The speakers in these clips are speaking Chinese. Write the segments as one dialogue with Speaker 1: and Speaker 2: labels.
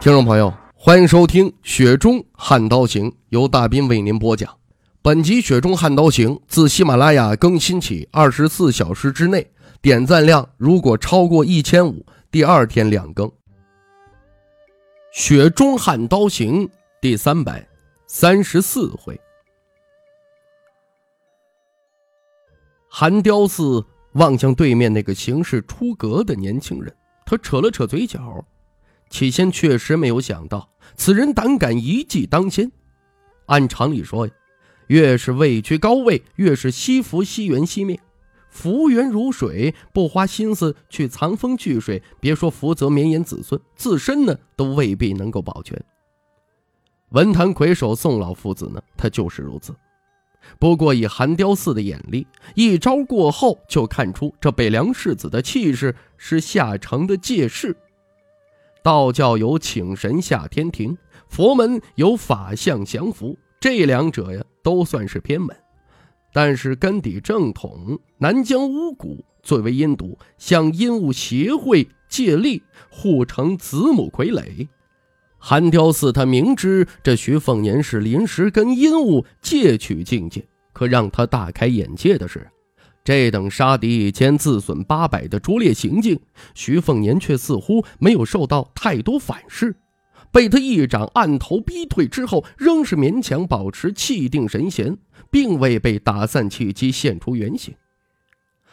Speaker 1: 听众朋友，欢迎收听《雪中悍刀行》，由大斌为您播讲。本集《雪中悍刀行》自喜马拉雅更新起，二十四小时之内点赞量如果超过一千五，第二天两更。《雪中悍刀行》第三百三十四回。韩雕寺望向对面那个行事出格的年轻人，他扯了扯嘴角。起先确实没有想到，此人胆敢一骑当先。按常理说呀，越是位居高位，越是惜福惜缘惜命，福缘如水，不花心思去藏风聚水，别说福泽绵延子孙，自身呢都未必能够保全。文坛魁首宋老夫子呢，他就是如此。不过以寒雕寺的眼力，一招过后就看出这北凉世子的气势是下乘的借势。道教有请神下天庭，佛门有法相降服，这两者呀都算是偏门，但是根底正统。南疆巫蛊最为阴毒，向阴物协会借力，护成子母傀儡。寒雕寺他明知这徐凤年是临时跟阴物借取境界，可让他大开眼界的是。这等杀敌兼自损八百的拙劣行径，徐凤年却似乎没有受到太多反噬，被他一掌按头逼退之后，仍是勉强保持气定神闲，并未被打散气机现出原形。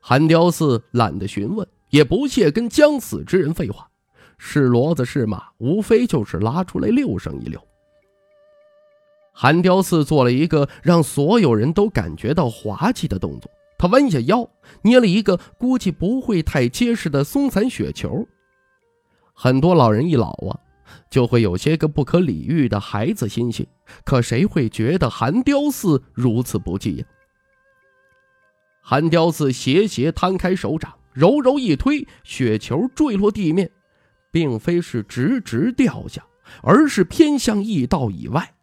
Speaker 1: 韩雕寺懒得询问，也不屑跟将死之人废话，是骡子是马，无非就是拉出来溜上一溜。韩雕寺做了一个让所有人都感觉到滑稽的动作。他弯下腰，捏了一个估计不会太结实的松散雪球。很多老人一老啊，就会有些个不可理喻的孩子心性，可谁会觉得寒雕寺如此不济呀？寒雕寺斜斜摊开手掌，柔柔一推，雪球坠落地面，并非是直直掉下，而是偏向驿道以外，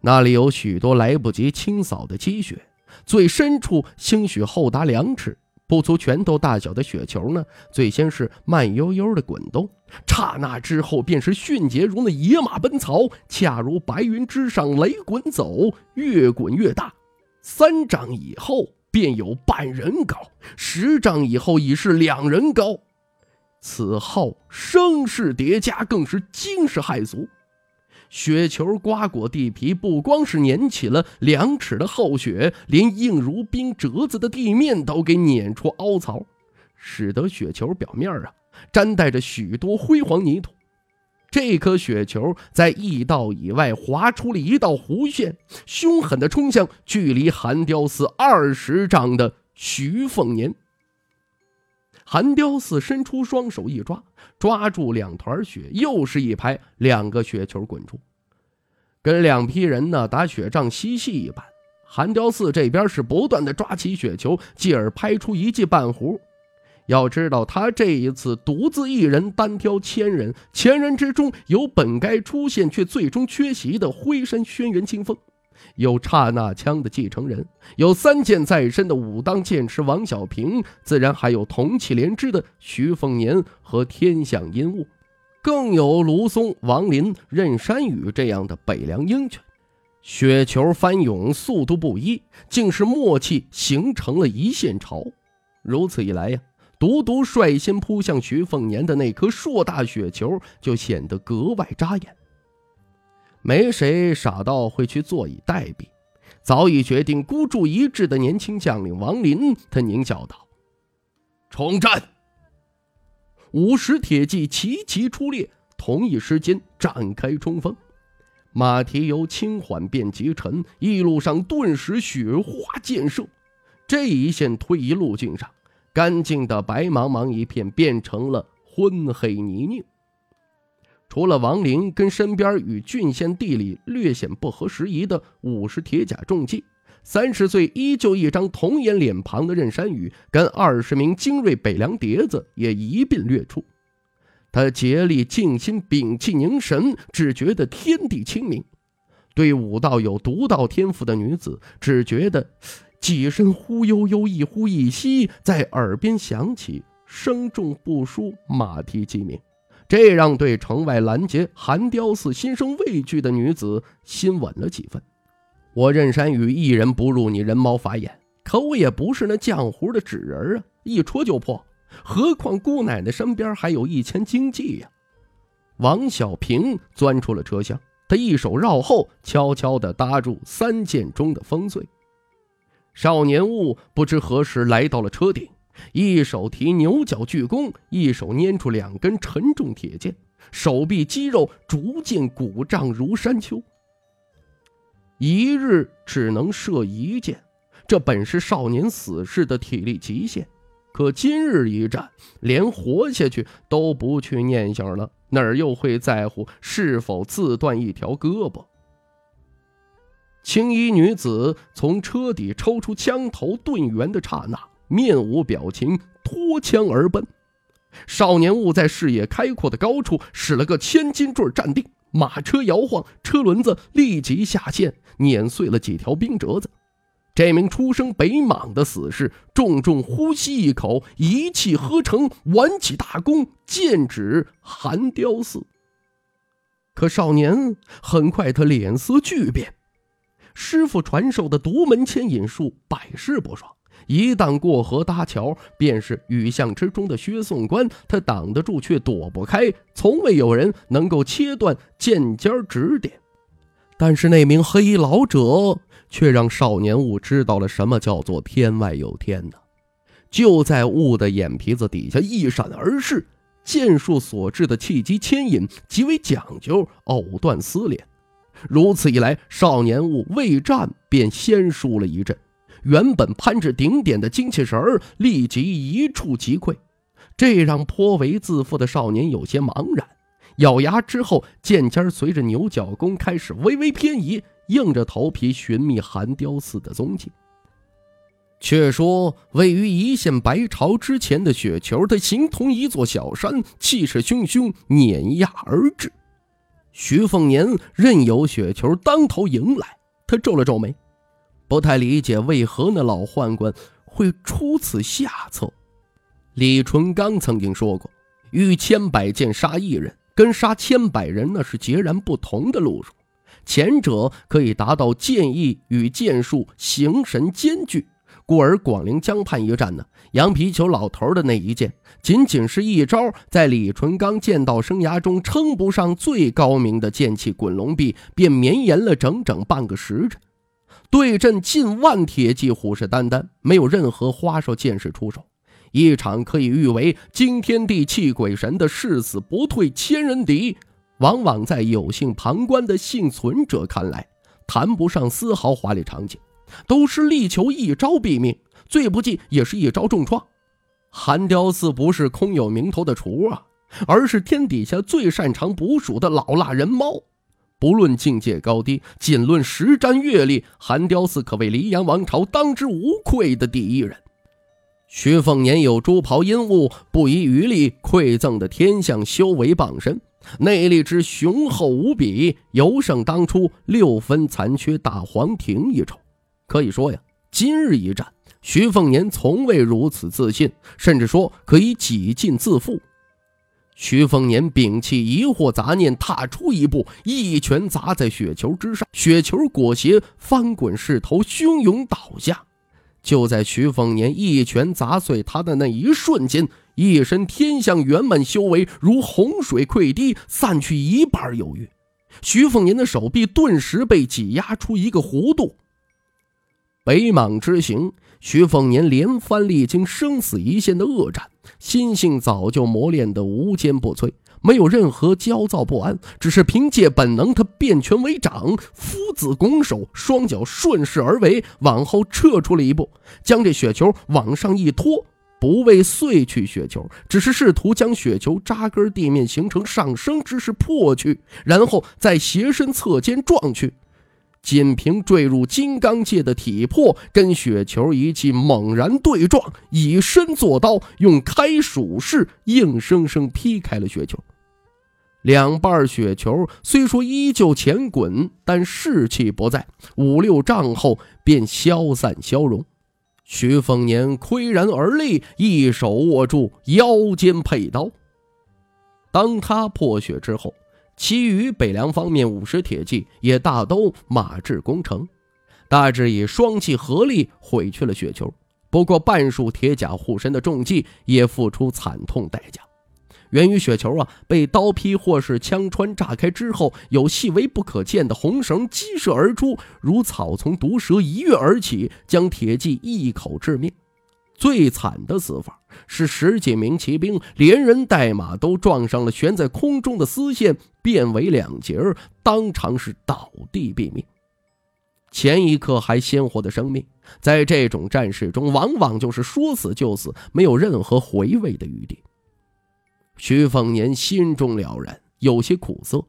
Speaker 1: 那里有许多来不及清扫的积雪。最深处兴许厚达两尺，不足拳头大小的雪球呢，最先是慢悠悠的滚动，刹那之后便是迅捷如那野马奔草，恰如白云之上雷滚走，越滚越大。三丈以后便有半人高，十丈以后已是两人高。此后声势叠加，更是惊世骇俗。雪球刮过地皮，不光是碾起了两尺的厚雪，连硬如冰折子的地面都给碾出凹槽，使得雪球表面啊沾带着许多灰黄泥土。这颗雪球在驿道以外划出了一道弧线，凶狠地冲向距离寒雕寺二十丈的徐凤年。寒雕寺伸出双手一抓。抓住两团雪，又是一拍，两个雪球滚出，跟两批人呢打雪仗嬉戏一般。寒雕寺这边是不断的抓起雪球，继而拍出一记半弧。要知道，他这一次独自一人单挑千人，千人之中有本该出现却最终缺席的灰山轩辕清风。有刹那枪的继承人，有三剑在身的武当剑痴王小平，自然还有同气连枝的徐凤年和天象阴雾，更有卢松、王林、任山雨这样的北凉英雄。雪球翻涌速度不一，竟是默契形成了一线潮。如此一来呀，独独率先扑向徐凤年的那颗硕大雪球就显得格外扎眼。没谁傻到会去坐以待毙。早已决定孤注一掷的年轻将领王林，他狞笑道：“冲战！”五十铁骑齐齐出列，同一时间展开冲锋。马蹄由轻缓变急沉，一路上顿时雪花溅射。这一线推移路径上，干净的白茫茫一片变成了昏黑泥泞。除了王林跟身边与郡县地理略显不合时宜的五十铁甲重骑，三十岁依旧一张童颜脸庞的任山雨，跟二十名精锐北凉碟子也一并掠出。他竭力静心屏气凝神，只觉得天地清明。对武道有独到天赋的女子，只觉得几声呼悠悠，一呼一吸，在耳边响起，声重不输马蹄鸡鸣。这让对城外拦截寒雕寺心生畏惧的女子心稳了几分。我任山雨一人不入你人猫法眼，可我也不是那浆糊的纸人啊，一戳就破。何况姑奶奶身边还有一千精骑呀！王小平钻出了车厢，他一手绕后，悄悄地搭住三剑中的风穗。少年雾不知何时来到了车顶。一手提牛角巨弓，一手拈出两根沉重铁剑，手臂肌肉逐渐鼓胀如山丘。一日只能射一箭，这本是少年死士的体力极限。可今日一战，连活下去都不去念想了，哪儿又会在乎是否自断一条胳膊？青衣女子从车底抽出枪头盾圆的刹那。面无表情，脱枪而奔。少年悟在视野开阔的高处使了个千斤坠站定，马车摇晃，车轮子立即下陷，碾碎了几条冰辙子。这名出生北莽的死士重重呼吸一口，一气呵成，挽起大弓，剑指寒雕寺。可少年很快，他脸色巨变。师傅传授的独门牵引术，百试不爽。一旦过河搭桥，便是雨巷之中的薛宋官，他挡得住却躲不开。从未有人能够切断剑尖指点，但是那名黑衣老者却让少年雾知道了什么叫做天外有天呢？就在雾的眼皮子底下一闪而逝，剑术所致的气机牵引极为讲究，藕断丝连。如此一来，少年雾未战便先输了一阵。原本攀至顶点的精气神儿立即一触即溃，这让颇为自负的少年有些茫然。咬牙之后，剑尖随着牛角弓开始微微偏移，硬着头皮寻觅寒雕寺的踪迹。却说位于一线白潮之前的雪球，它形同一座小山，气势汹汹碾压而至。徐凤年任由雪球当头迎来，他皱了皱眉。不太理解为何那老宦官会出此下策。李淳刚曾经说过，遇千百剑杀一人，跟杀千百人那是截然不同的路数。前者可以达到剑意与剑术形神兼具，故而广陵江畔一战呢，羊皮球老头的那一剑，仅仅是一招，在李淳刚剑道生涯中称不上最高明的剑气滚龙臂，便绵延了整整半个时辰。对阵近万铁骑，虎视眈眈，没有任何花哨剑士出手。一场可以誉为惊天地泣鬼神的誓死不退千人敌，往往在有幸旁观的幸存者看来，谈不上丝毫华丽场景，都是力求一招毙命，最不济也是一招重创。寒雕寺不是空有名头的厨啊，而是天底下最擅长捕鼠的老腊人猫。不论境界高低，仅论实战阅历，寒雕寺可谓黎阳王朝当之无愧的第一人。薛凤年有朱袍阴物，不遗余力馈赠的天象修为傍身，内力之雄厚无比，尤胜当初六分残缺大黄庭一筹。可以说呀，今日一战，徐凤年从未如此自信，甚至说可以几近自负。徐凤年摒弃疑惑杂念，踏出一步，一拳砸在雪球之上，雪球裹挟翻滚势头，汹涌倒下。就在徐凤年一拳砸碎他的那一瞬间，一身天象圆满修为如洪水溃堤，散去一半有余。徐凤年的手臂顿时被挤压出一个弧度。北莽之行。徐凤年连番历经生死一线的恶战，心性早就磨练得无坚不摧，没有任何焦躁不安，只是凭借本能，他变拳为掌，夫子拱手，双脚顺势而为，往后撤出了一步，将这雪球往上一托，不为碎去雪球，只是试图将雪球扎根地面，形成上升之势破去，然后再斜身侧肩撞去。仅凭坠入金刚界的体魄，跟雪球一记猛然对撞，以身作刀，用开鼠式硬生生劈开了雪球。两半雪球虽说依旧前滚，但士气不在，五六丈后便消散消融。徐凤年岿然而立，一手握住腰间佩刀。当他破雪之后，其余北凉方面五十铁骑也大都马至攻城，大致以双骑合力毁去了雪球。不过半数铁甲护身的重骑也付出惨痛代价。源于雪球啊被刀劈或是枪穿炸开之后，有细微不可见的红绳激射而出，如草丛毒蛇一跃而起，将铁骑一口致命。最惨的死法是十几名骑兵连人带马都撞上了悬在空中的丝线，变为两截儿当场是倒地毙命。前一刻还鲜活的生命，在这种战事中，往往就是说死就死，没有任何回味的余地。徐凤年心中了然，有些苦涩。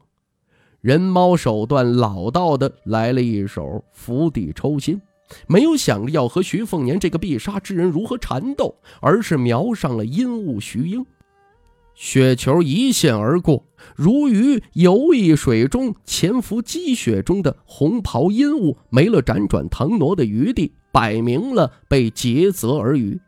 Speaker 1: 人猫手段老道的来了一手釜底抽薪，没有想着要和徐凤年这个必杀之人如何缠斗，而是瞄上了阴雾徐英。雪球一现而过，如鱼游弋水中，潜伏积雪中的红袍阴雾没了辗转腾挪的余地，摆明了被劫责而渔。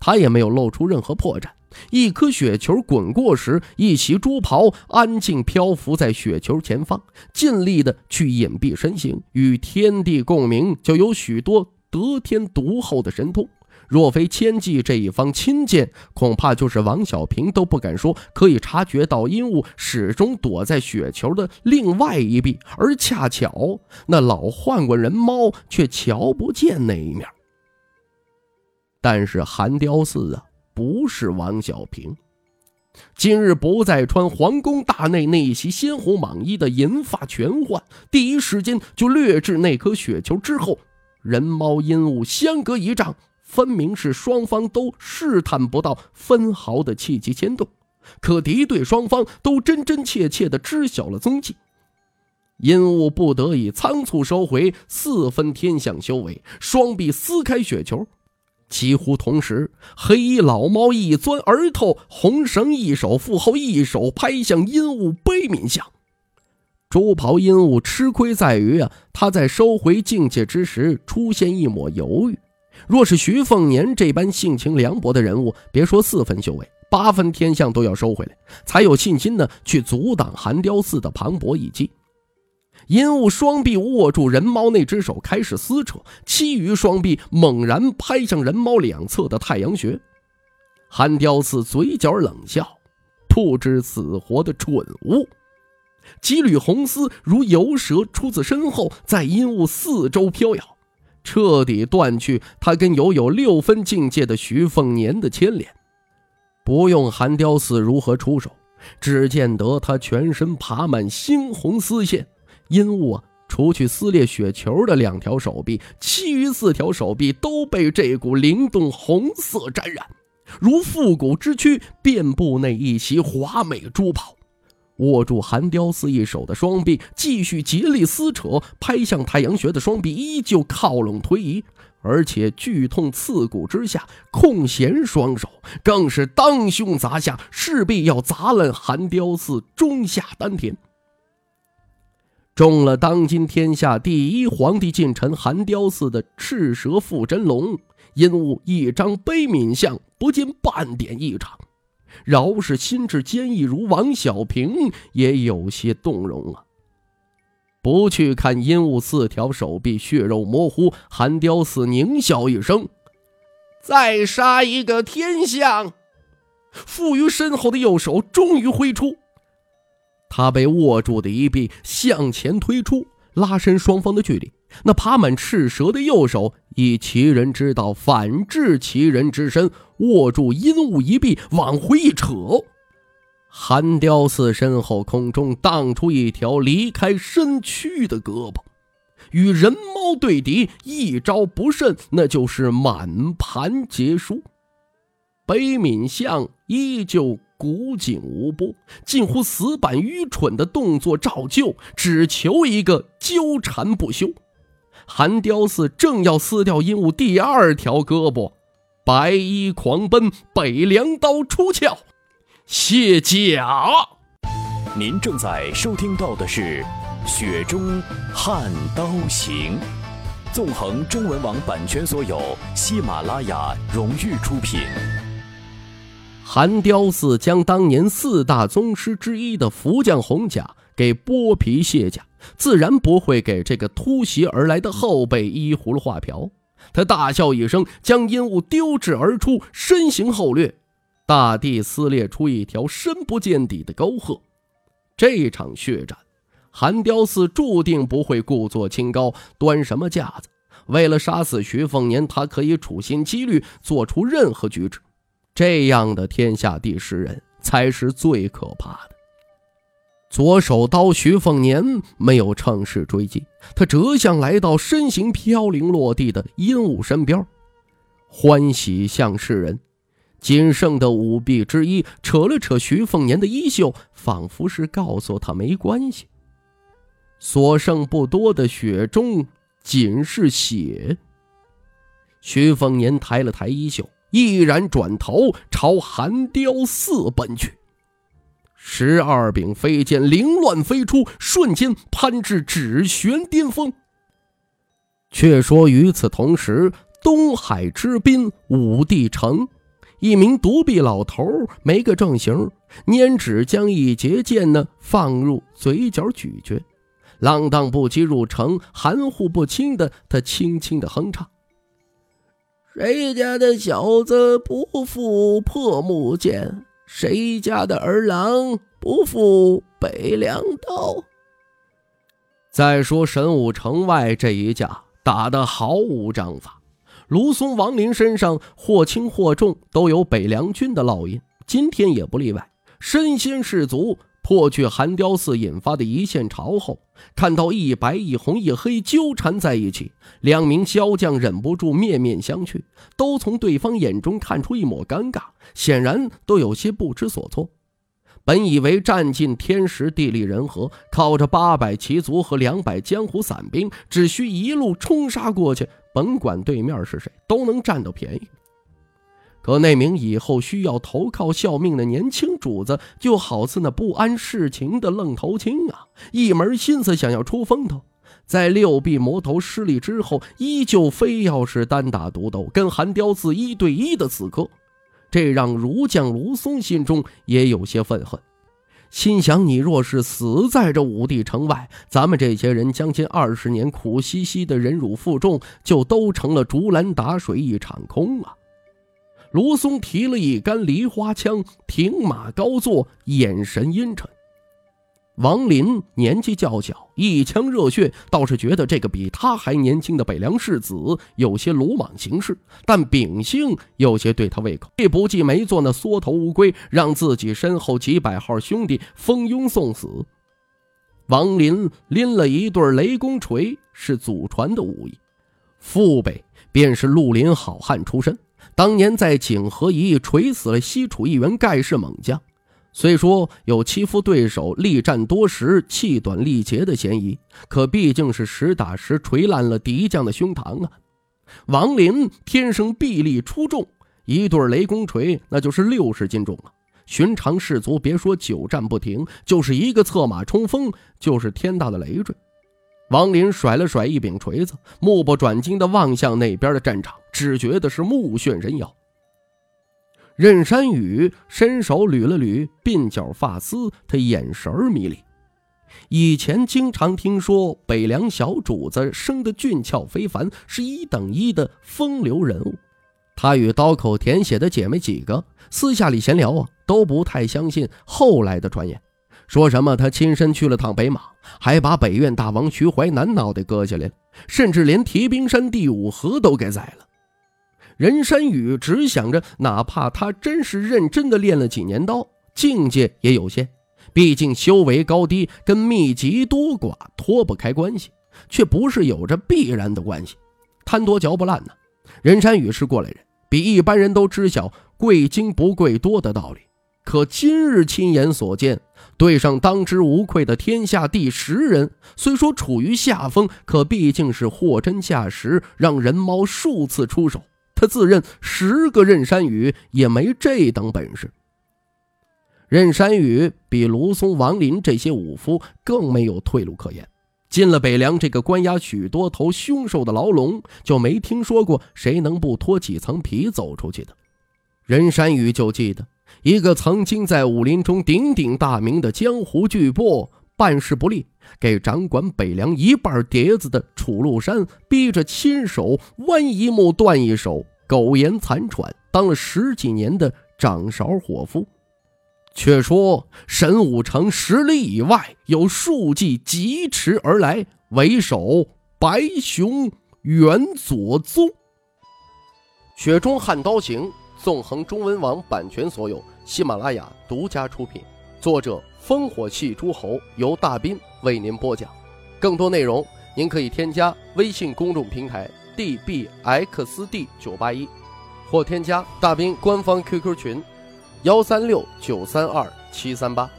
Speaker 1: 他也没有露出任何破绽。一颗雪球滚过时，一袭朱袍安静漂浮在雪球前方，尽力的去隐蔽身形，与天地共鸣，就有许多得天独厚的神通。若非千骑这一方亲见，恐怕就是王小平都不敢说可以察觉到阴雾始终躲在雪球的另外一壁，而恰巧那老宦官人猫却瞧不见那一面。但是寒雕寺啊。不是王小平，今日不再穿皇宫大内那一袭鲜红蟒衣的银发全换，第一时间就掠至那颗雪球之后，人猫阴雾相隔一丈，分明是双方都试探不到分毫的气机牵动，可敌对双方都真真切切的知晓了踪迹，阴雾不得已仓促收回四分天象修为，双臂撕开雪球。几乎同时，黑衣老猫一钻而透，红绳一手负后，一手拍向阴雾悲悯像。朱袍阴雾吃亏在于啊，他在收回境界之时出现一抹犹豫。若是徐凤年这般性情凉薄的人物，别说四分修为，八分天象都要收回来，才有信心呢去阻挡寒雕寺的磅礴一击。阴雾双臂握住人猫那只手，开始撕扯，其余双臂猛然拍向人猫两侧的太阳穴。韩雕寺嘴角冷笑：“不知死活的蠢物！”几缕红丝如游蛇出自身后，在阴雾四周飘摇，彻底断去他跟犹有六分境界的徐凤年的牵连。不用韩雕寺如何出手，只见得他全身爬满猩红丝线。阴雾啊，除去撕裂雪球的两条手臂，其余四条手臂都被这股灵动红色沾染，如复古之躯，遍布那一袭华美珠袍。握住寒雕寺一手的双臂，继续竭力撕扯，拍向太阳穴的双臂依旧靠拢推移，而且剧痛刺骨之下，空闲双手更是当胸砸下，势必要砸烂寒雕寺中下丹田。中了当今天下第一皇帝近臣韩雕寺的赤蛇附真龙，阴雾一张悲悯相，不见半点异常。饶是心智坚毅如王小平，也有些动容啊。不去看阴雾四条手臂血肉模糊，韩雕寺狞笑一声：“再杀一个天象。”负于身后的右手终于挥出。他被握住的一臂向前推出，拉伸双方的距离。那爬满赤蛇的右手以其人之道反制其人之身，握住阴雾一臂，往回一扯，寒雕寺身后空中荡出一条离开身躯的胳膊，与人猫对敌，一招不慎，那就是满盘皆输。北闽巷依旧古井无波，近乎死板愚蠢的动作照旧，只求一个纠缠不休。韩雕寺正要撕掉鹦鹉第二条胳膊，白衣狂奔，北凉刀出鞘，卸甲。
Speaker 2: 您正在收听到的是《雪中悍刀行》，纵横中文网版权所有，喜马拉雅荣誉出品。
Speaker 1: 韩雕寺将当年四大宗师之一的福将红甲给剥皮卸甲。自然不会给这个突袭而来的后辈依葫芦画瓢。他大笑一声，将烟雾丢掷而出，身形后掠，大地撕裂出一条深不见底的沟壑。这场血战，韩雕寺注定不会故作清高，端什么架子？为了杀死徐凤年，他可以处心积虑做出任何举止。这样的天下第十人才是最可怕的。左手刀徐凤年没有乘势追击，他折向来到身形飘零落地的鹦鹉身边，欢喜向世人。仅剩的五臂之一扯了扯徐凤年的衣袖，仿佛是告诉他没关系。所剩不多的血中尽是血。徐凤年抬了抬衣袖，毅然转头朝寒雕寺奔去。十二柄飞剑凌乱飞出，瞬间攀至指悬巅峰。却说与此同时，东海之滨武帝城，一名独臂老头没个正形，拈指将一截剑呢放入嘴角咀嚼，浪荡不羁入城，含糊不清的他轻轻的哼唱：“谁家的小子不负破木剑？”谁家的儿郎不负北凉刀？再说神武城外这一架打得毫无章法，卢松、王林身上或轻或重都有北凉军的烙印，今天也不例外，身先士卒。破去寒雕寺引发的一线潮后，看到一白一红一黑纠缠在一起，两名骁将忍不住面面相觑，都从对方眼中看出一抹尴尬，显然都有些不知所措。本以为占尽天时地利人和，靠着八百骑卒和两百江湖散兵，只需一路冲杀过去，甭管对面是谁，都能占到便宜。可那名以后需要投靠效命的年轻主子，就好似那不谙世情的愣头青啊，一门心思想要出风头。在六臂魔头失利之后，依旧非要是单打独斗，跟韩雕子一对一的死磕，这让儒将卢松心中也有些愤恨，心想：你若是死在这武帝城外，咱们这些人将近二十年苦兮兮的忍辱负重，就都成了竹篮打水一场空啊！卢松提了一杆梨花枪，挺马高坐，眼神阴沉。王林年纪较小，一腔热血，倒是觉得这个比他还年轻的北凉世子有些鲁莽行事，但秉性有些对他胃口，这不计没做那缩头乌龟，让自己身后几百号兄弟蜂拥送死。王林拎了一对雷公锤，是祖传的武艺，父辈便是绿林好汉出身。当年在景和一役锤死了西楚一员盖世猛将，虽说有欺负对手、力战多时、气短力竭的嫌疑，可毕竟是实打实锤烂了敌将的胸膛啊！王林天生臂力出众，一对雷公锤那就是六十斤重啊！寻常士卒别说久战不停，就是一个策马冲锋，就是天大的累赘。王林甩了甩一柄锤子，目不转睛地望向那边的战场，只觉得是目眩人摇。任山雨伸手捋了捋鬓角发丝，他眼神迷离。以前经常听说北凉小主子生得俊俏非凡，是一等一的风流人物。他与刀口舔血的姐妹几个私下里闲聊啊，都不太相信后来的传言。说什么？他亲身去了趟北马，还把北院大王徐淮南脑袋割下来了，甚至连提兵山第五河都给宰了。任山雨只想着，哪怕他真是认真的练了几年刀，境界也有限，毕竟修为高低跟秘籍多寡脱不开关系，却不是有着必然的关系。贪多嚼不烂呢。任山雨是过来人，比一般人都知晓贵精不贵多的道理。可今日亲眼所见，对上当之无愧的天下第十人，虽说处于下风，可毕竟是货真价实，让人猫数次出手。他自认十个任山雨也没这等本事。任山雨比卢松、王林这些武夫更没有退路可言。进了北凉这个关押许多头凶兽的牢笼，就没听说过谁能不脱几层皮走出去的。任山雨就记得。一个曾经在武林中鼎鼎大名的江湖巨擘，办事不力，给掌管北凉一半碟子的楚禄山逼着亲手剜一目断一手，苟延残喘，当了十几年的掌勺伙夫。却说神武城十里以外有数骑疾驰而来，为首白熊元左宗。雪中悍刀行。纵横中文网版权所有，喜马拉雅独家出品，作者烽火戏诸侯由大斌为您播讲。更多内容您可以添加微信公众平台 dbxd 九八一，或添加大斌官方 QQ 群幺三六九三二七三八。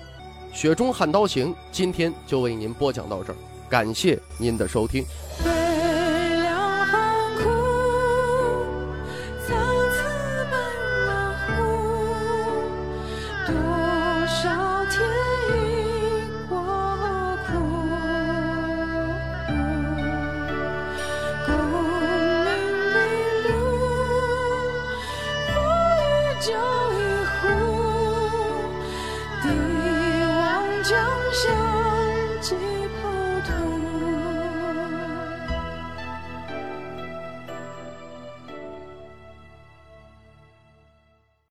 Speaker 1: 雪中悍刀行，今天就为您播讲到这儿，感谢您的收听。